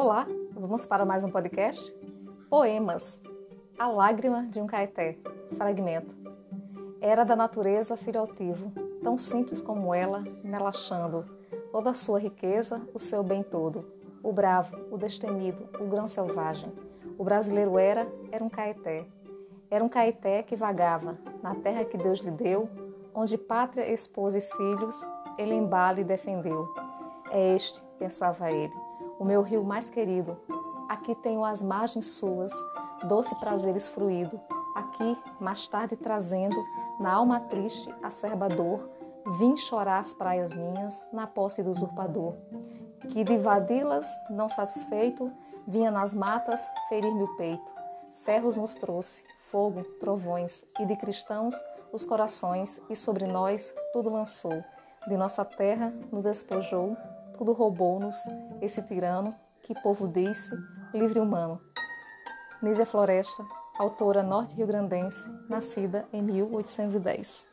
Olá, vamos para mais um podcast? Poemas. A lágrima de um caeté. Fragmento. Era da natureza filhotivo, tão simples como ela, nela achando toda a sua riqueza, o seu bem todo. O bravo, o destemido, o grão selvagem. O brasileiro era, era um caeté. Era um caeté que vagava na terra que Deus lhe deu, onde pátria, esposa e filhos ele embala e defendeu. É este, pensava ele, o meu rio mais querido. Aqui tenho as margens suas, doce prazeres fruído. Aqui, mais tarde trazendo, na alma triste, acerba dor, vim chorar as praias minhas, na posse do usurpador. Que de invadi-las, não satisfeito, vinha nas matas ferir-me o peito. Ferros nos trouxe, fogo, trovões, e de cristãos os corações, e sobre nós tudo lançou. De nossa terra nos despojou, tudo roubou-nos esse tirano que povo disse livre humano. Nízia Floresta, autora norte-riograndense, nascida em 1810.